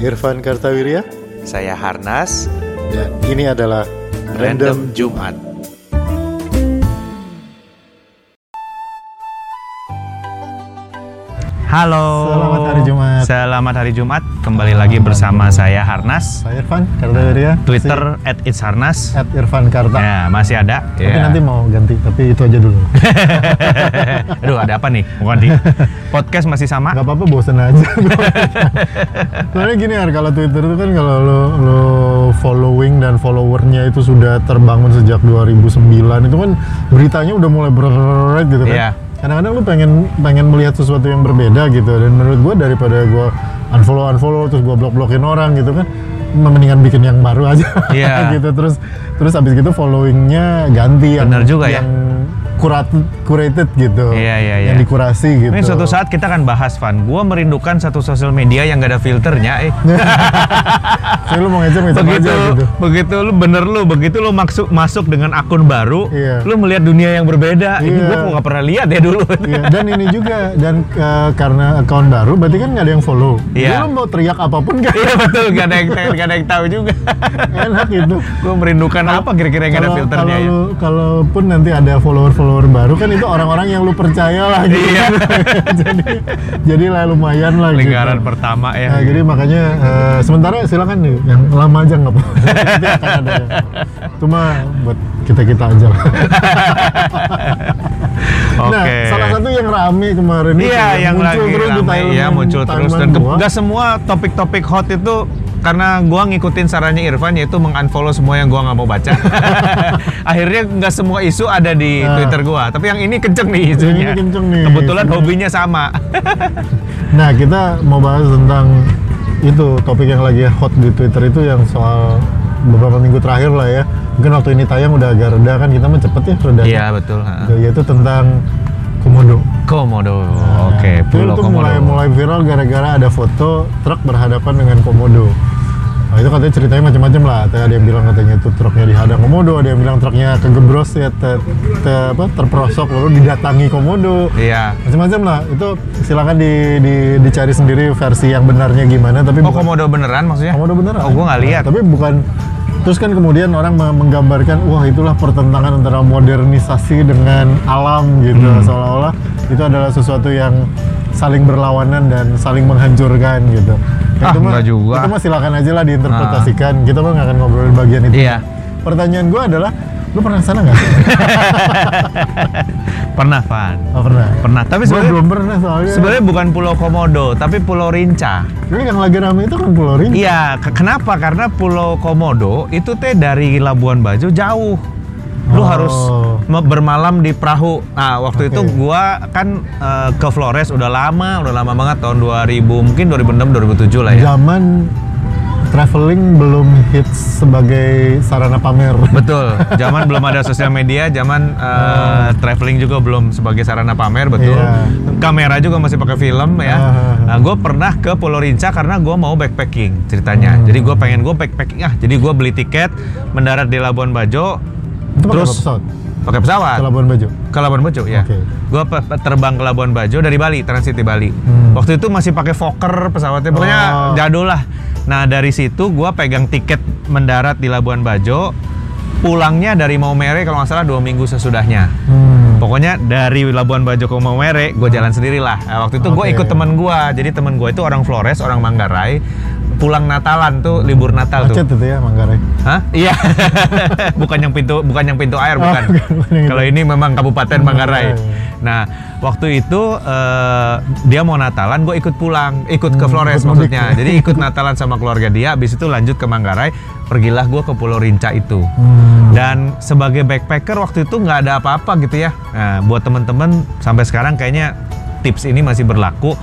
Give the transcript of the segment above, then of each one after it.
Irfan Kartawirya Saya Harnas, dan ini adalah Random Jumat. Halo. Selamat hari Jumat. Selamat hari Jumat. Kembali lagi bersama saya Harnas. Saya Irfan Kartawirya. Twitter at it's Harnas. at Irfan Karta. Ya, masih ada. Tapi Ya. nanti mau ganti, tapi itu aja dulu. Aduh, ada apa nih? Bukan di podcast masih sama. Gak apa-apa, bosen aja. Soalnya gini ya, kalau Twitter itu kan kalau lo, lo following dan followernya itu sudah terbangun sejak 2009 itu kan beritanya udah mulai berat gitu kan. Iya. Kadang-kadang lu pengen pengen melihat sesuatu yang berbeda gitu dan menurut gua daripada gua unfollow unfollow terus gua blok blokin orang gitu kan mendingan bikin yang baru aja Iya. gitu terus terus abis gitu followingnya ganti yang Bener juga ya. Yang curated, gitu Iya, iya, yang iya. dikurasi gitu Ini suatu saat kita akan bahas, Van. Gue merindukan satu sosial media yang gak ada filternya, eh. Jadi lu mau ngecek ngecek begitu aja gitu. begitu lu bener lu begitu lu masuk masuk dengan akun baru Iya. lu melihat dunia yang berbeda ini Iya. gua kok nggak pernah lihat ya dulu Iya, dan ini juga dan eh, karena account baru berarti kan nggak ada yang follow. Jadi Iya. lu mau teriak apa pun kan iya betul gak ada yang gak ada yang tahu juga enak gitu. gua merindukan apa kira-kira yang gak ada filternya kalau ya kalaupun nanti ada follower-follower baru kan itu orang-orang yang lu percaya lah gitu. Iya. jadi jadi lah lumayan lah lingkaran gitu. pertama Nah, ya jadi makanya eh, sementara silakan nih yang lama aja nggak yang- Cuma buat kita kita aja lah. oke Nah, salah satu yang rame kemarin itu Iya, yang muncul lagi terus di ramai, timeline- ya muncul terus dan nggak semua topik-topik hot itu karena gua ngikutin sarannya Irfan yaitu mengunfollow semua yang gua nggak mau baca. Akhirnya nggak semua isu ada di Nah. Twitter gua, tapi yang ini kenceng nih isunya. Ini kenceng nih Kebetulan isunya. hobinya sama. Nah, kita mau bahas tentang itu topik yang lagi hot di Twitter itu yang soal beberapa minggu terakhir lah ya. Mungkin waktu ini tayang udah agak reda kan kita mah cepet ya reda. Iya betul. ha. Yaitu tentang komodo. Nah, Oke, itu Pulau tuh Komodo. mulai mulai viral gara-gara ada foto truk berhadapan dengan komodo. Nah, itu katanya ceritanya macam-macam lah. Ada yang bilang katanya itu truknya dihadang komodo, ada yang bilang truknya kegebros ya, ter, ter- apa, terperosok lalu didatangi komodo. Iya. Macam-macam lah. Itu silakan di, di- dicari sendiri versi yang benarnya gimana. Tapi Oh bukan- komodo beneran maksudnya? komodo beneran. Oh gua nggak lihat. Nah, tapi bukan. Terus kan kemudian orang me- menggambarkan, wah itulah pertentangan antara modernisasi dengan alam gitu, Hmm. seolah-olah itu adalah sesuatu yang saling berlawanan dan saling menghancurkan gitu. Ah, itu mah, juga. Itu mah silakan aja lah diinterpretasikan. Kita mah nggak akan ngobrolin bagian itu. Iya. Pertanyaan gue adalah, lu pernah ke sana nggak? Pernah, Van. oh, pernah. Pernah. Tapi sebenarnya belum pernah soalnya. sebenarnya bukan Pulau Komodo, tapi Pulau Rinca. Ini yang lagi rame itu kan Pulau Rinca. Iya, ke- kenapa? Karena Pulau Komodo itu teh dari Labuan Bajo jauh. Lu Oh. harus bermalam di perahu. Nah, waktu Oke. itu gua kan eh, ke Flores udah lama, udah lama banget tahun 2000, mungkin 2006 2007 lah ya. Zaman traveling belum hits sebagai sarana pamer. Betul, zaman belum ada sosial media, zaman eh, traveling juga belum sebagai sarana pamer, betul. Iya. Kamera juga masih pakai film ya. Ah. Nah, gue pernah ke Pulau Rinca karena gue mau backpacking ceritanya. Hmm. Jadi gue pengen gue backpacking ah. Jadi gue beli tiket, mendarat di Labuan Bajo, Itu terus pesawat pakai pesawat ke Labuan Bajo. ke Labuan Bajo ya. Oke. Gue terbang ke Labuan Bajo dari Bali, transit di Bali. Hmm. Waktu itu masih pakai Fokker pesawatnya, pokoknya Oh. jadul lah. Nah dari situ gue pegang tiket mendarat di Labuan Bajo. Pulangnya dari Maumere kalau nggak salah dua minggu sesudahnya. Hmm. Pokoknya dari Labuan Bajo ke Maumere, gue jalan sendiri lah. Nah, waktu itu gue Oke. ikut teman gue. Jadi teman gue itu orang Flores, orang Manggarai. Pulang Natalan tuh libur Natal tuh. Macet itu ya Manggarai. Hah? Iya. bukan yang pintu bukan yang pintu air Oh, bukan. Kalau ini memang Kabupaten Manggarai. Manggarai. Nah, waktu itu eh, dia mau Natalan, gue ikut pulang, ikut ke Hmm, Flores ikut mudik maksudnya. ya. Jadi ikut Natalan sama keluarga dia, habis itu lanjut ke Manggarai, pergilah gue ke Pulau Rinca itu. Hmm. Dan sebagai backpacker waktu itu nggak ada apa-apa gitu ya. Nah, buat teman-teman sampai sekarang kayaknya tips ini masih berlaku.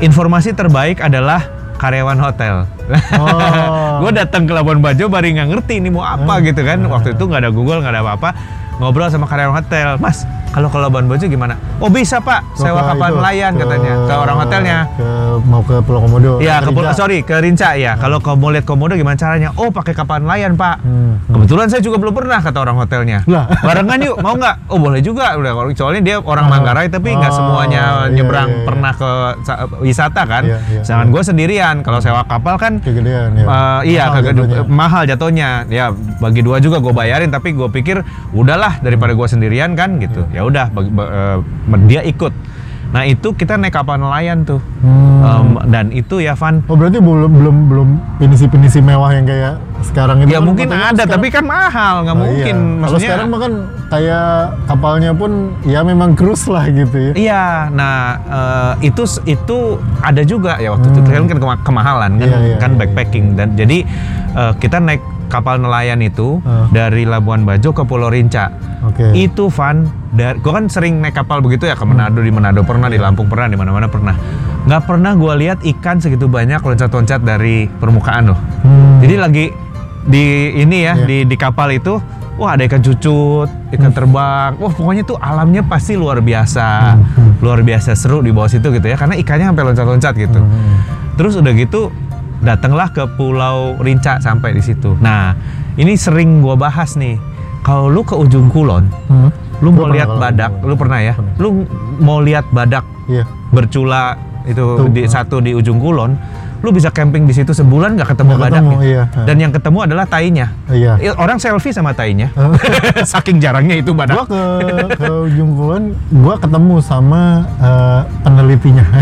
Informasi terbaik adalah karyawan hotel. Oh. gue datang ke Labuan Bajo baru nggak ngerti ini mau apa Hmm. gitu kan. Waktu itu nggak ada Google nggak ada apa-apa. Ngobrol sama karyawan hotel, Mas kalau ke Labuan Bajo gimana? Oh bisa pak, Ke sewa kapal nelayan ke- katanya ke orang hotelnya. Ke mau ke Pulau Komodo. Iya, ke Rinca. sorry ke Rinca ya. Kalau kau mau lihat komodo gimana caranya? Oh pakai kapal nelayan pak. Hmm. Kebetulan saya juga belum pernah kata orang hotelnya. Lah. Barengan yuk, mau nggak? Oh boleh juga. Udah kalau soalnya dia orang Oh. Manggarai tapi nggak Oh, semuanya iya, nyebrang iya, iya. pernah ke sa- wisata kan. Iya, iya, Sedangkan iya. gue sendirian. Kalau sewa kapal kan Kegedean ya. eh, iya Mahal kagak jatuhnya. mahal jatuhnya. Ya bagi dua juga gue bayarin tapi gue pikir udahlah daripada gue sendirian kan gitu. Iya. Ya udah bagi- ba- eh, dia ikut. Nah itu kita naik kapal nelayan tuh. Hmm. Em, dan itu ya Van Oh berarti belum belum belum pinisi-pinisi mewah yang kayak sekarang itu ya kan mungkin ada sekarang- tapi kan mahal nggak Oh, mungkin iya. Kalau maksudnya sekarang mah kan kayak kapalnya pun ya memang cruise lah gitu ya. Iya, nah eh, itu itu ada juga ya waktu itu kan kema- kemahalan kan, Hmm. Iya, iya, kan iya, backpacking dan jadi eh, kita naik kapal nelayan itu Ah. dari Labuan Bajo ke Pulau Rinca. Oke. Itu fun. Dari, gue kan sering naik kapal begitu ya ke Manado di Manado pernah di. Lampung pernah di mana-mana pernah. Nggak pernah gue lihat ikan segitu banyak loncat-loncat dari permukaan loh. Hmm. Jadi lagi di ini ya Iya. di di kapal itu wah ada ikan cucut, ikan terbang. Wah pokoknya tuh alamnya pasti luar biasa. Hmm. Luar biasa seru di bawah situ gitu ya karena ikannya sampai loncat-loncat gitu. Hmm. Terus udah gitu datanglah ke Pulau Rinca sampai di situ. Nah, ini sering gua bahas nih. Kalau lu ke ujung Kulon, Hmm. Lu Gua mau lihat badak, lu pernah ya? Pernah. Lu mau lihat badak bercula itu Tuh, di satu di ujung Kulon, lu bisa camping di situ sebulan nggak ketemu Nggak badaknya. ketemu, iya. Dan yang ketemu adalah tainya. Iya. Eh, Orang selfie sama tainya. Saking jarangnya itu Gua badak. ke ke ujung kulon, gua ketemu sama eh, penelitinya.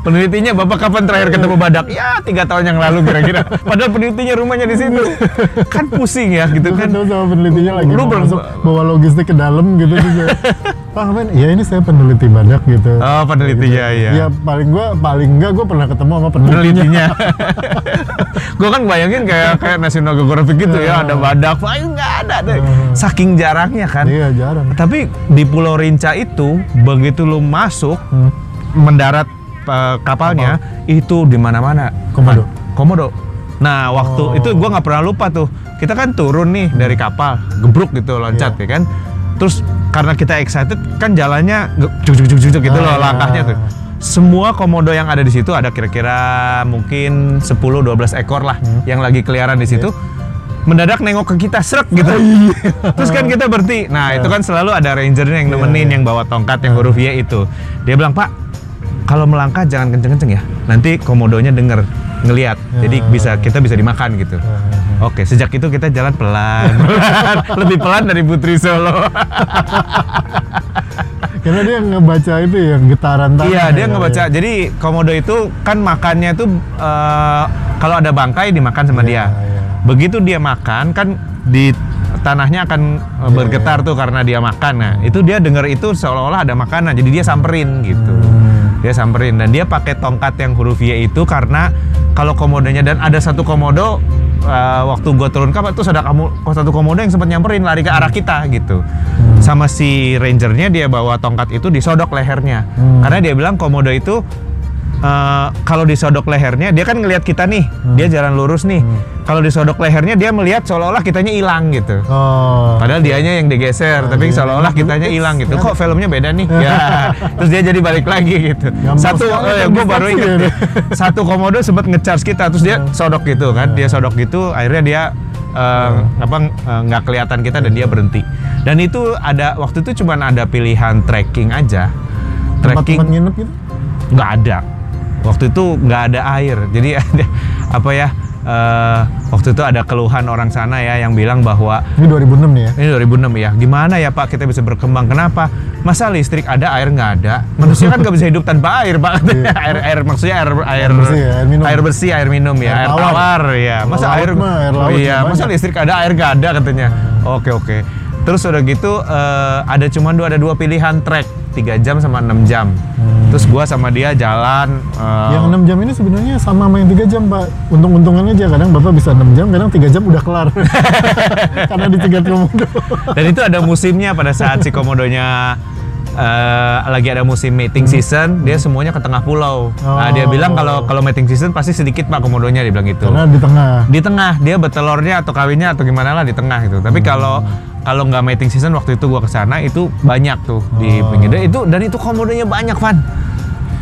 Penelitinya bapak kapan terakhir ketemu badak? Ya tiga tahun yang lalu kira-kira. Padahal penelitinya rumahnya di situ. Kan pusing ya gitu Gua kan. ketemu sama penelitinya lagi Lu masuk, bawa logistik ke dalam gitu juga. Pak? Ya ini saya peneliti badak gitu. Oh penelitinya Gitu. ya. Ya paling gua paling enggak gua pernah ketemu sama penelitinya. gue kan bayangin kayak kayak National Geographic gitu ya, ada badak, wah ini nggak ada deh. Hmm. Saking jarangnya kan. Iya jarang. Tapi di Pulau Rinca itu begitu lu masuk Hmm. mendarat eh, kapalnya itu di mana-mana. Komodo. Nah, Komodo. Nah waktu Oh. itu gua nggak pernah lupa tuh. Kita kan turun nih dari kapal, gebruk gitu loncat Iya. ya kan. Terus karena kita excited kan jalannya juk juk juk juk juk gitu loh Ah. langkahnya tuh. Semua komodo yang ada di situ ada kira-kira mungkin 10-12 ekor lah Hmm. yang lagi keliaran di situ. Mendadak nengok ke kita srek gitu. Terus kan kita berhenti. Nah, itu kan selalu ada rangernya yang Iya, nemenin iya. yang bawa tongkat yang huruf Y itu. Dia bilang, "Pak, kalau melangkah jangan kenceng-kenceng ya. Nanti komodonya denger, ngeliat. Jadi bisa kita bisa dimakan gitu." Oke, sejak itu kita jalan pelan, pelan. lebih pelan dari Putri Solo. Karena dia ngebaca itu ya getaran tanah. iya, dia ya, ngebaca. ya. Jadi komodo itu kan makannya tuh eh, kalau ada bangkai dimakan sama Iya, dia. iya. Begitu dia makan kan di tanahnya akan eh, Iya, bergetar tuh karena dia makan. Nah, itu dia denger itu seolah-olah ada makanan. Jadi dia samperin gitu. Hmm. Dia samperin dan dia pakai tongkat yang huruf Y itu karena kalau komodonya dan ada satu komodo eh, waktu gua turun kapal terus ada kamu satu komodo yang sempat nyamperin lari ke arah kita gitu. Sama si rangernya dia bawa tongkat itu disodok lehernya. Hmm. Karena dia bilang komodo itu eh, kalau disodok lehernya dia kan ngelihat kita nih, dia jalan lurus nih. Kalau disodok lehernya dia melihat seolah-olah kitanya hilang gitu. Oh. Padahal dianya yang digeser, Ah, tapi iya. seolah-olah kitanya hilang gitu. Kok filmnya beda nih? ya, terus dia jadi balik lagi gitu. Gampang Satu, sekali oh ya, gue baru ingat. ya, deh. Satu komodo sempat ngecharge kita, terus dia sodok gitu kan. Dia sodok gitu, akhirnya dia apa eh, nggak kelihatan kita dan dia berhenti. Dan itu ada waktu itu cuma ada pilihan trekking aja. Trekking nginep gitu? nggak ada. Waktu itu nggak ada air, jadi ada apa ya? eh, waktu itu ada keluhan orang sana ya yang bilang bahwa Ini 2006 nih ya? ini 2006 ya. Gimana ya Pak kita bisa berkembang? Kenapa? Masa listrik ada, air nggak ada? Manusia kan nggak bisa hidup tanpa air, Pak. Iya. air, air maksudnya air, air, bersih ya, air minum. air bersih, air minum ya, Air air, tawar. tawar ya. Masa laut air, mah, air laut iya, juga masa banyak. listrik ada, air nggak ada katanya. Oke oke. Terus udah gitu eh, ada cuma dua ada dua pilihan trek, 3 jam sama 6 jam. Terus gua sama dia jalan. eh, Yang 6 jam ini sebenarnya sama sama yang 3 jam, Pak. Untung-untungan aja kadang Bapak bisa 6 jam, kadang 3 jam udah kelar. Karena dicegat komodo. Dan itu ada musimnya pada saat si komodonya eh, lagi ada musim mating season, dia semuanya ke tengah pulau. Nah, dia Hmm. Oh. bilang kalau kalau mating season pasti sedikit Pak komodonya dia bilang gitu. Karena di tengah. Di tengah, dia betelornya atau kawinnya atau gimana lah di tengah gitu. Tapi kalau kalau nggak mating season waktu itu gua ke sana itu banyak tuh di Oh. pinggir dan itu dan itu komodonya banyak, Van.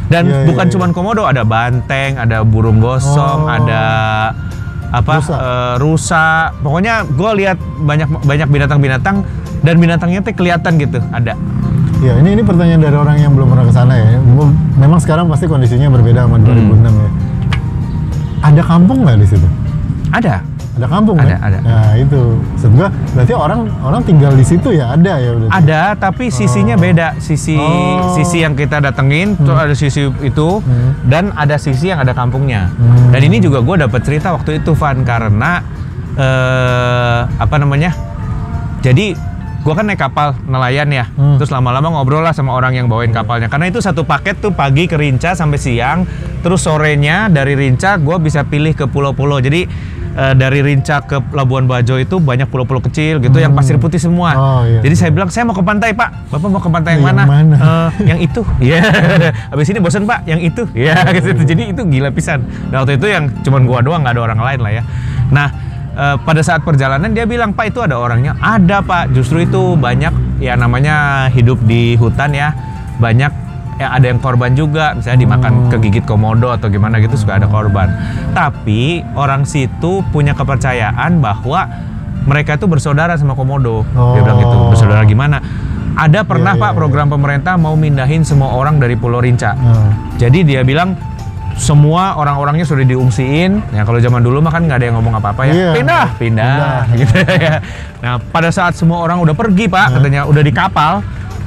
Dan Iya, iya, bukan iya. cuman komodo, ada banteng, ada burung gosong, Oh. ada apa Rusa. eh, rusa. Pokoknya gue lihat banyak banyak binatang-binatang dan binatangnya tuh kelihatan gitu, ada. Ya, ini ini pertanyaan dari orang yang belum pernah ke sana ya. Mem- Memang sekarang pasti kondisinya berbeda sama 2006 ya. Ada kampung nggak di situ? Ada. Ada kampung Ada, kan? ada. Nah, itu. Maksud gua, berarti orang orang tinggal di situ ya ada ya udah. Ada, tapi sisinya beda. Sisi Oh. sisi yang kita datengin tuh ada sisi itu Hmm. dan ada sisi yang ada kampungnya. Hmm. Dan ini juga gue dapat cerita waktu itu Van karena eh apa namanya? Jadi gue kan naik kapal nelayan ya, Hmm. terus lama-lama ngobrol lah sama orang yang bawain kapalnya. Karena itu satu paket tuh pagi ke Rinca sampai siang, terus sorenya dari Rinca gue bisa pilih ke pulau-pulau. Jadi eh, dari Rinca ke Labuan Bajo itu banyak pulau-pulau kecil gitu yang pasir putih semua. Oh, iya. Jadi saya bilang saya mau ke pantai pak, bapak mau ke pantai yang Yang mana? mana? "Eh, yang itu. Iya. Habis ini bosen pak, yang itu. Iya. gitu. Jadi itu gila pisan. Dan waktu itu yang cuman gua doang, nggak ada orang lain lah ya. Nah eh, pada saat perjalanan dia bilang pak itu ada orangnya. Ada pak. Justru itu banyak ya namanya hidup di hutan ya. Banyak ya ada yang korban juga misalnya dimakan Hmm. kegigit komodo atau gimana gitu suka ada korban tapi orang situ punya kepercayaan bahwa mereka itu bersaudara sama komodo dia bilang gitu Oh. bersaudara gimana ada pernah Iya, pak program pemerintah mau mindahin semua orang dari Pulau Rinca Nah, jadi dia bilang semua orang-orangnya sudah diungsiin. Ya kalau zaman dulu mah kan nggak ada yang ngomong apa-apa ya. Iya. Pindah, pindah, gitu ya. Nah pada saat semua orang udah pergi pak, katanya udah di kapal,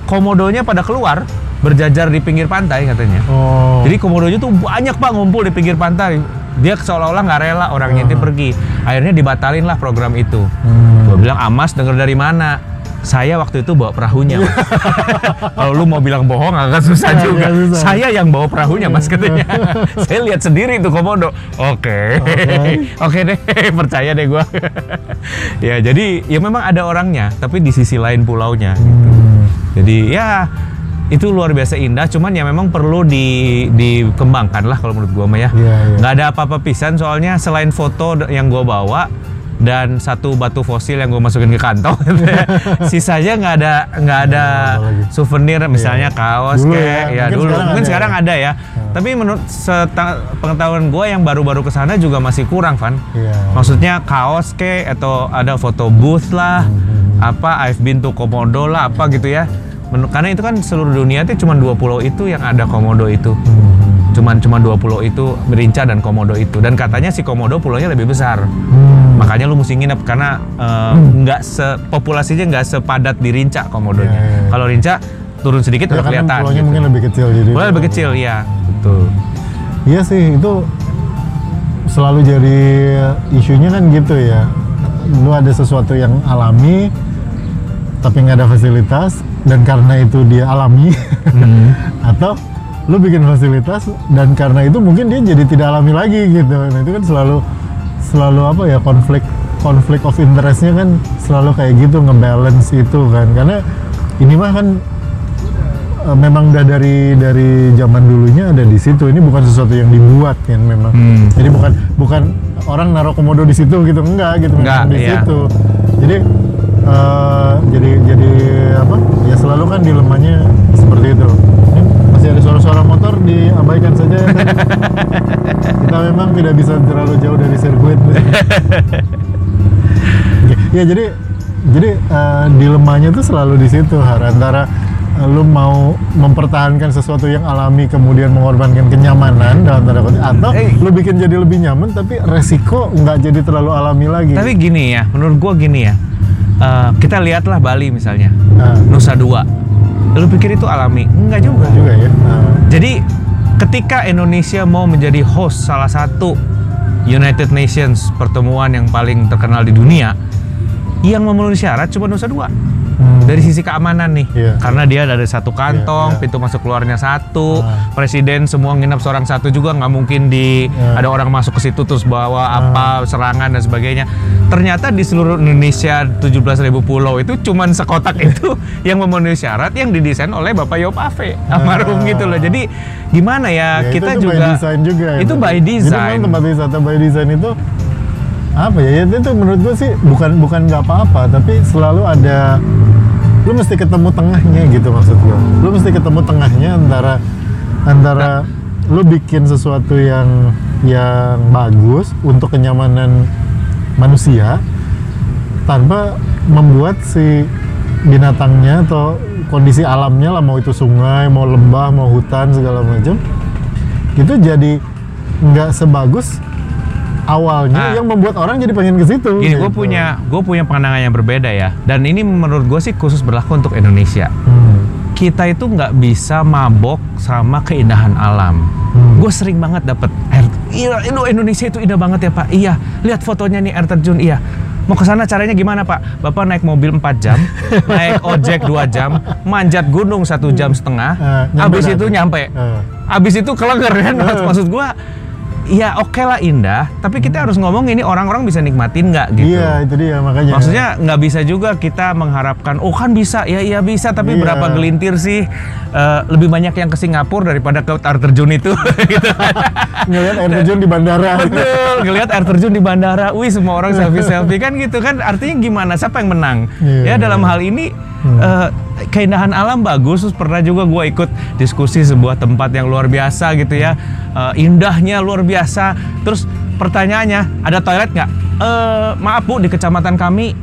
komodonya pada keluar berjajar di pinggir pantai katanya. oh. Jadi komodonya tuh banyak pak ngumpul di pinggir pantai. Dia seolah-olah nggak rela orangnya itu pergi. Akhirnya dibatalin lah program itu. Hmm. Gue bilang Amas denger dari mana? Saya waktu itu bawa perahunya. Mas." Kalau lu mau bilang bohong agak susah juga. susah. Saya yang bawa perahunya mas katanya. Saya lihat sendiri tuh komodo. Oke, oke deh, percaya deh gua. ya jadi ya memang ada orangnya, tapi di sisi lain pulaunya. Hmm. Jadi ya itu luar biasa indah, cuman ya memang perlu di, dikembangkan lah kalau menurut gua mah ya. Iya, iya. Nggak ada apa-apa pisan soalnya selain foto yang gua bawa dan satu batu fosil yang gue masukin ke kantong, sisanya nggak ada nggak ada souvenir misalnya kaos Dulu kayak ya, ya, mungkin dulu sekarang mungkin ada sekarang ya. ada ya. Tapi menurut pengetahuan gue yang baru-baru ke sana juga masih kurang, Van. Iya. Maksudnya kaos ke atau ada foto booth lah, Hmm. apa I've been to Komodo lah, apa gitu ya. Men- Karena itu kan seluruh dunia itu cuma dua pulau itu yang ada komodo itu. Hmm. Cuman cuma dua pulau itu Merinca dan Komodo itu. Dan katanya si Komodo pulaunya lebih besar. Hmm. Makanya lu mesti nginep karena eh, nggak se populasinya nggak sepadat di Rinca Komodonya. Iya, iya, iya. Kalau Rinca turun sedikit Ya, udah kelihatan. pulaunya gitu. mungkin lebih kecil jadi. Pulau lebih kecil, ya. Betul. Iya sih itu selalu jadi isunya kan gitu ya. Lu ada sesuatu yang alami tapi nggak ada fasilitas dan karena itu dia alami Hmm. atau lu bikin fasilitas dan karena itu mungkin dia jadi tidak alami lagi gitu. Nah itu kan selalu selalu apa ya konflik konflik of interestnya kan selalu kayak gitu ngebalance itu kan karena ini mah kan eh, memang udah dari dari zaman dulunya ada di situ. Ini bukan sesuatu yang dibuat kan memang. Hmm. Jadi bukan bukan orang naruh komodo di situ gitu enggak gitu Enggak, memang di iya. situ. Jadi eh, jadi jadi apa? Ya selalu kan dilemanya seperti itu. Masih ada suara-suara motor diabaikan saja ya. Tan. Kita memang tidak bisa terlalu jauh dari sirkuit. Ya jadi jadi eh, dilemanya tuh selalu di situ antara eh, lu mau mempertahankan sesuatu yang alami kemudian mengorbankan kenyamanan dalam tanda kutip atau Eh. lu bikin jadi lebih nyaman tapi resiko nggak jadi terlalu alami lagi. Tapi gini ya, menurut gua gini ya. Eh, kita lihatlah Bali misalnya, Nah, Nusa Dua. Lu pikir itu alami? Enggak juga. enggak juga ya. Nah, Jadi ketika Indonesia mau menjadi host salah satu United Nations pertemuan yang paling terkenal di dunia, yang memenuhi syarat cuma Nusa Dua. Dari sisi keamanan nih, Iya. karena dia ada satu kantong, Iya, iya. pintu masuk keluarnya satu, Ah. presiden semua nginep seorang satu juga nggak mungkin di Iya. ada orang masuk ke situ terus bawa Ah. apa serangan dan sebagainya. Ternyata di seluruh Indonesia 17.000 pulau itu cuman sekotak itu yang memenuhi syarat yang didesain oleh Bapak Yop Ave almarhum Ah. gitu loh. Jadi gimana ya, Ya, kita itu, itu juga by design juga ya, itu by Jadi design. memang tempat wisata by design itu apa ya? ya itu menurut gue sih bukan bukan nggak apa-apa, tapi selalu ada lu mesti ketemu tengahnya gitu maksud gue. Lu mesti ketemu tengahnya antara antara lu bikin sesuatu yang yang bagus untuk kenyamanan manusia tanpa membuat si binatangnya atau kondisi alamnya lah mau itu sungai, mau lembah, mau hutan segala macam itu jadi nggak sebagus awalnya Ah. yang membuat orang jadi pengen ke situ. Gini, gue gitu. punya gue punya pandangan yang berbeda ya. Dan ini menurut gue sih khusus berlaku untuk Indonesia. Hmm. Kita itu nggak bisa mabok sama keindahan alam. Hmm. Gue sering banget dapet air. Iya, Indo- Indonesia itu indah banget ya Pak. Iya, lihat fotonya nih air terjun. Iya. Mau ke sana caranya gimana Pak? Bapak naik mobil 4 jam, naik ojek 2 jam, manjat gunung satu jam setengah, habis dah itu nyampe. Abis itu kelenger kan maksud gua ya oke lah indah tapi kita harus ngomong ini orang-orang bisa nikmatin nggak gitu Iya itu dia makanya. maksudnya nggak bisa juga kita mengharapkan oh kan bisa ya iya bisa tapi Iya. berapa gelintir sih eh, lebih banyak yang ke Singapura daripada ke air terjun itu gitu kan. ngeliat air terjun di bandara. betul ngelihat air terjun di bandara wih semua orang selfie selfie kan gitu kan artinya gimana siapa yang menang Iya. ya dalam hal ini Hmm. eh, keindahan alam bagus terus pernah juga gue ikut diskusi sebuah tempat yang luar biasa gitu ya. Eh, indahnya luar biasa. Terus pertanyaannya ada toilet nggak? Eh, maaf bu di kecamatan kami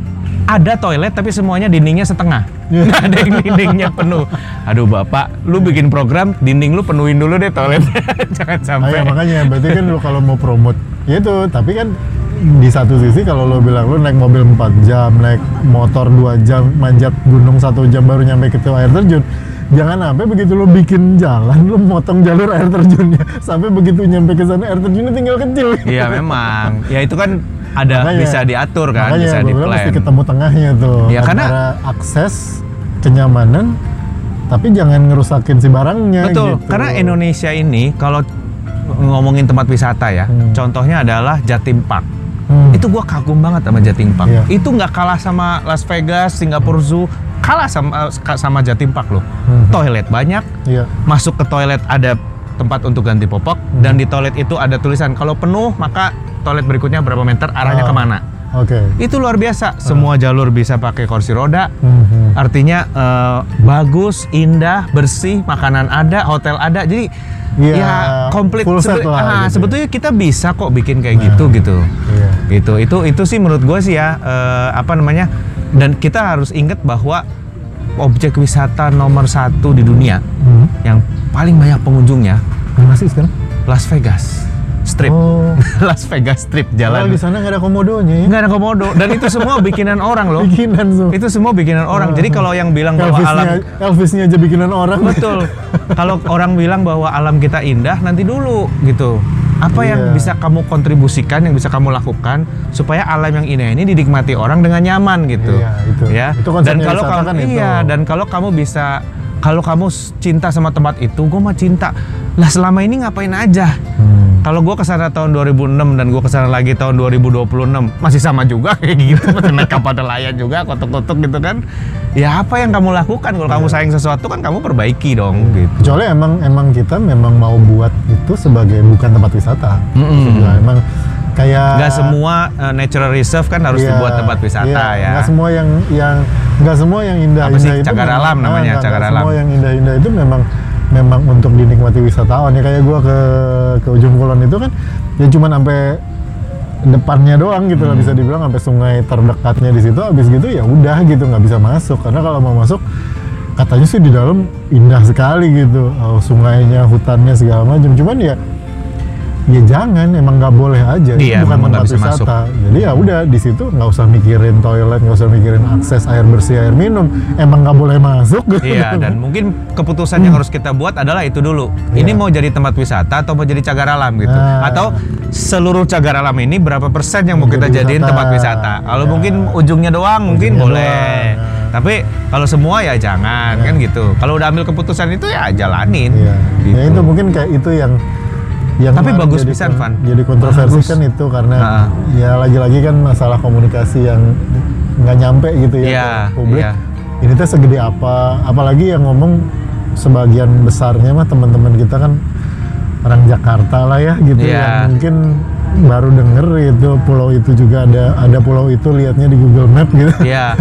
ada toilet tapi semuanya dindingnya setengah. Iya. nggak ada yang dindingnya penuh. Aduh bapak lu bikin program dinding lu penuhin dulu deh toilet jangan Ah, sampai. ya, makanya berarti kan lu kalau mau promote ya itu tapi kan di satu sisi kalau lo bilang lu naik mobil 4 jam naik motor 2 jam manjat gunung satu jam baru nyampe ke air terjun jangan sampai begitu lo bikin jalan lo motong jalur air terjunnya sampai begitu nyampe ke sana air terjunnya tinggal kecil Iya memang. Ya itu kan ada Makanya- bisa diatur kan, makanya bisa di-plan. mesti ketemu tengahnya tuh Ya, karena- akses kenyamanan tapi jangan ngerusakin si barangnya Betul, gitu. karena Indonesia ini kalau ngomongin tempat wisata ya, Hmm. contohnya adalah Jatim Park. Hmm. Itu gua kagum banget sama Jatim Park. Iya. Itu nggak kalah sama Las Vegas, Singapore Zoo, kalah sama sama Jatim Park loh. Hmm. Toilet banyak, Iya. masuk ke toilet ada tempat untuk ganti popok Hmm. dan di toilet itu ada tulisan kalau penuh maka toilet berikutnya berapa meter arahnya Ah. ke mana. Oke. Itu luar biasa. Semua jalur bisa pakai kursi roda. Hmm. Artinya eh, bagus, indah, bersih, makanan ada, hotel ada. Jadi Iya, ya komplit. full set Sebe- lah ah, gitu ya. sebetulnya kita bisa kok bikin kayak Nah. gitu gitu. Iya. Gitu. Itu itu sih menurut gue sih ya eh, apa namanya? Dan kita harus ingat bahwa objek wisata nomor satu di dunia Hmm. yang paling banyak pengunjungnya Mana sih sekarang? Las Vegas Strip. Oh. Las Vegas Strip jalan. di sana nggak ada komodonya ya? Nggak ada komodo dan itu semua bikinan orang loh. Bikinan tuh. Itu semua bikinan orang. Jadi kalau yang bilang bahwa Elvisnya, alam Elvisnya aja bikinan orang. betul. kalau orang bilang bahwa alam kita indah, nanti dulu gitu. Apa yang Iya. bisa kamu kontribusikan, yang bisa kamu lakukan supaya alam yang indah ini dinikmati orang dengan nyaman gitu. Iya, itu. Ya. Itu dan kalau kamu kan itu. iya, dan kalau kamu bisa kalau kamu cinta sama tempat itu, gue mah cinta. Lah selama ini ngapain aja? Hmm. Kalau gue ke sana tahun 2006 dan gue ke sana lagi tahun 2026 masih sama juga kayak gitu masih naik kapal nelayan juga kotok-kotok gitu kan ya apa yang kamu lakukan kalau kamu sayang sesuatu kan kamu perbaiki dong gitu Kecuali emang emang kita memang mau buat itu sebagai bukan tempat wisata. Maksud gua, emang kayak nggak semua uh, natural reserve kan harus Iya, dibuat tempat wisata iya. ya Nggak semua yang yang nggak semua yang indah Apa sih? indah itu Cagar memang- alam namanya, Ah, cagar alam. Semua yang indah-indah itu memang memang untuk dinikmati wisatawan ya. Kayak gua ke ke ujung kulon itu kan ya cuma sampai depannya doang gitu lah Hmm. bisa dibilang sampai sungai terdekatnya di situ. Habis gitu ya udah gitu nggak bisa masuk. Karena kalau mau masuk katanya sih di dalam indah sekali gitu. Oh, sungainya hutannya segala macam. Cuman ya ya jangan emang nggak boleh aja Itu Iya, bukan tempat wisata jadi ya udah di situ nggak usah mikirin toilet nggak usah mikirin akses air bersih air minum emang nggak boleh masuk gitu Iya, dan mungkin keputusan yang harus kita buat adalah itu dulu. Ini Iya. mau jadi tempat wisata atau mau jadi cagar alam gitu. Nah. Atau seluruh cagar alam ini berapa persen yang mau kita Jadi jadiin wisata. tempat wisata. Kalau Iya. mungkin ujungnya doang mungkin Ujungnya boleh. doang, nah. Tapi kalau semua ya jangan Iya. kan gitu. Kalau udah ambil keputusan itu ya jalanin. Iya. Gitu. Ya itu mungkin kayak itu yang yang Tapi bagus jadi pisan, Van. Jadi kontroversi Bagus. kan itu karena Ha-ha. ya lagi-lagi kan masalah komunikasi yang nggak nyampe gitu ya Iya, ke publik. iya. Ini tuh segede apa? Apalagi yang ngomong sebagian besarnya mah teman-teman kita kan orang Jakarta lah ya gitu Iya. yang mungkin baru denger itu pulau itu juga ada ada pulau itu liatnya di Google Map gitu. Iya.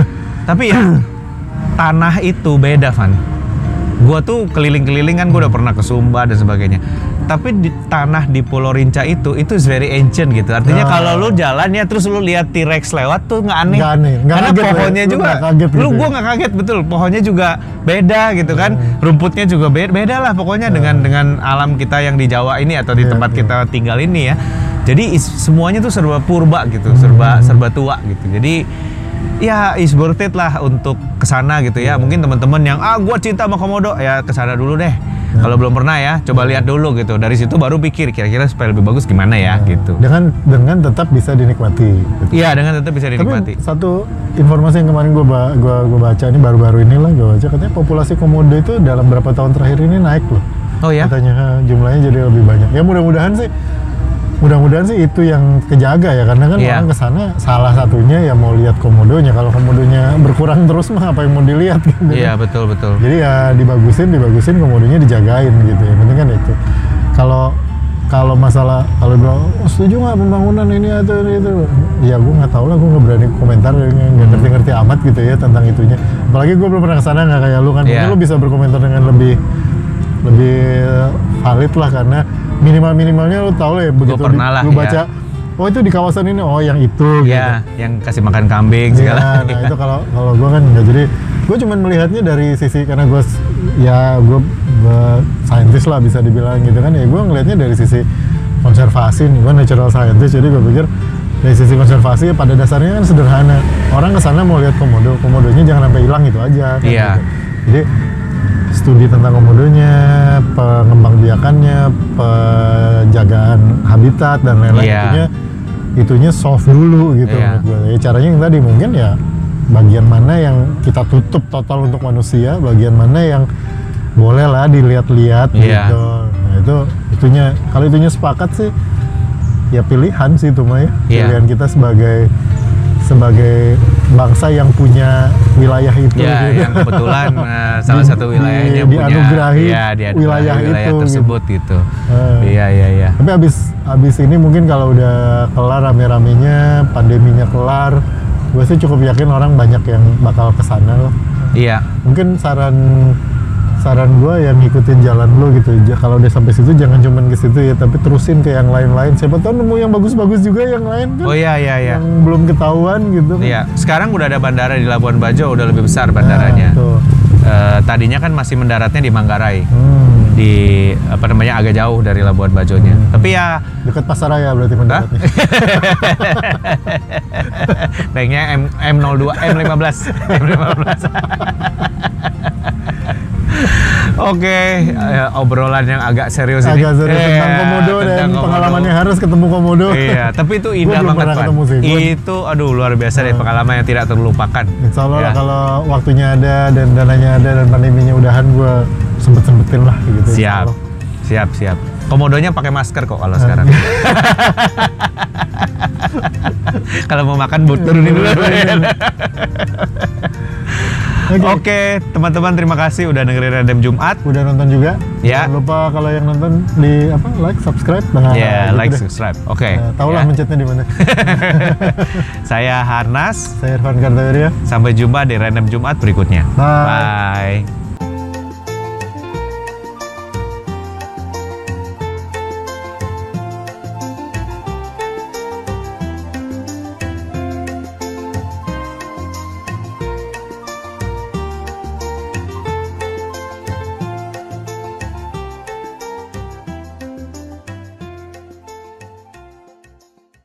Tapi ya tanah itu beda, Van. Gua tuh keliling-keliling kan gua udah pernah ke Sumba dan sebagainya. Tapi di tanah di Pulau Rinca itu itu is very ancient gitu. Artinya Nah. kalau lu jalan ya terus lu lihat T-Rex lewat tuh nggak aneh. Nggak aneh, nggak Karena kaget ya. pohonnya Lu juga nggak kaget lu gitu ya. gua nggak kaget betul. Pohonnya juga beda gitu kan. Rumputnya juga beda, beda lah pokoknya dengan dengan alam kita yang di Jawa ini atau di Iya, tempat iya. kita tinggal ini ya. Jadi is- semuanya tuh serba purba gitu, serba serba tua gitu. Jadi ya is worth it lah untuk ke sana gitu ya. Mungkin teman-teman yang ah gua cinta sama komodo ya ke sana dulu deh. Kalau belum pernah ya, coba lihat dulu gitu. Dari situ baru pikir kira-kira supaya lebih bagus gimana ya gitu. Dengan dengan tetap bisa dinikmati. gitu. Iya dengan tetap bisa dinikmati. Tapi satu informasi yang kemarin gue ba gua, gua baca ini baru-baru ini lah gue baca katanya populasi komodo itu dalam berapa tahun terakhir ini naik loh. Oh ya? Katanya jumlahnya jadi lebih banyak. Ya mudah-mudahan sih mudah-mudahan sih itu yang kejaga ya karena kan Iya. orang ke sana salah satunya ya mau lihat komodonya kalau komodonya berkurang terus mah apa yang mau dilihat gitu. Iya betul betul. Jadi ya dibagusin, dibagusin, komodonya dijagain gitu. Yang penting kan itu. Kalau kalau masalah kalau bilang oh, setuju nggak pembangunan ini atau ini itu, ya gue nggak tahu lah, gue nggak berani komentar, nggak ngerti-ngerti amat gitu ya tentang itunya. Apalagi gue belum pernah ke sana nggak kayak lu kan, mungkin lu bisa berkomentar dengan lebih lebih valid lah karena minimal minimalnya lu tahu lah ya begitu di- pernah lah, lu baca, oh itu di kawasan ini, oh yang itu. Iya, yang kasih makan kambing segala. nah itu kalau kalau gue kan nggak jadi gue cuma melihatnya dari sisi karena gue ya gue saintis lah bisa dibilang gitu kan ya gue ngelihatnya dari sisi konservasi nih gue natural scientist jadi gue pikir dari sisi konservasi pada dasarnya kan sederhana orang ke sana mau lihat komodo komodonya jangan sampai hilang itu aja kan Iya. gitu. jadi studi tentang komodonya pengembangbiakannya penjagaan habitat dan lain-lain Iya. itunya itunya soft dulu gitu Iya. menurut gue. Ya, caranya yang tadi mungkin ya bagian mana yang kita tutup total untuk manusia, bagian mana yang boleh lah dilihat-lihat Iya. gitu. Nah itu itunya kalau itunya sepakat sih ya pilihan sih itu mah ya. Iya. Pilihan kita sebagai sebagai bangsa yang punya wilayah itu. Ya, gitu. yang kebetulan eh, salah Di- satu wilayahnya di- punya dianugerahi ya, dianugerahi wilayah wilayah itu, tersebut gitu. Eh. Iya, iya, iya. Tapi abis abis ini mungkin kalau udah kelar rame-ramenya, pandeminya kelar, gue sih cukup yakin orang banyak yang bakal ke sana loh. Iya. Mungkin saran saran gue yang ngikutin jalan lo gitu. Ja- Kalau udah sampai situ jangan cuman ke situ ya, tapi terusin ke yang lain-lain. Siapa tahu nemu yang bagus-bagus juga yang lain kan. Oh iya, iya, iya. Yang belum ketahuan gitu. kan. Iya, sekarang udah ada bandara di Labuan Bajo, udah lebih besar bandaranya. Nah, tuh. Eh, tadinya kan masih mendaratnya di Manggarai, Hmm. di apa namanya agak jauh dari Labuan Bajonya. Tapi ya Dekat Pasaraya berarti mendaratnya. banknya M M02, M15, M15. Oke, eh, obrolan yang agak serius ini. Agak serius Iya, tentang komodo dan tentang komodo. pengalamannya harus ketemu komodo. Iya, tapi itu indah banget, ketemu sih. Itu aduh luar biasa deh pengalaman yang tidak terlupakan. Insya Allah lah Ya. kalau waktunya ada dan dananya ada dan pandeminya udahan gue sempet-sempetin lah gitu. Siap. Siap, siap. Komodonya pakai masker kok kalau sekarang. kalau mau makan but turunin dulu. Oke. Oke, teman-teman terima kasih udah dengerin Random Jumat. Udah nonton juga? Ya. Jangan lupa kalau yang nonton di apa like, subscribe, nah, Ya, gitu like, deh. subscribe. Oke. Nah, tau lah ya. mencetnya di mana. Saya Harnas. Saya Irfan Kartawirya. Sampai jumpa di Random Jumat berikutnya. Bye. Bye.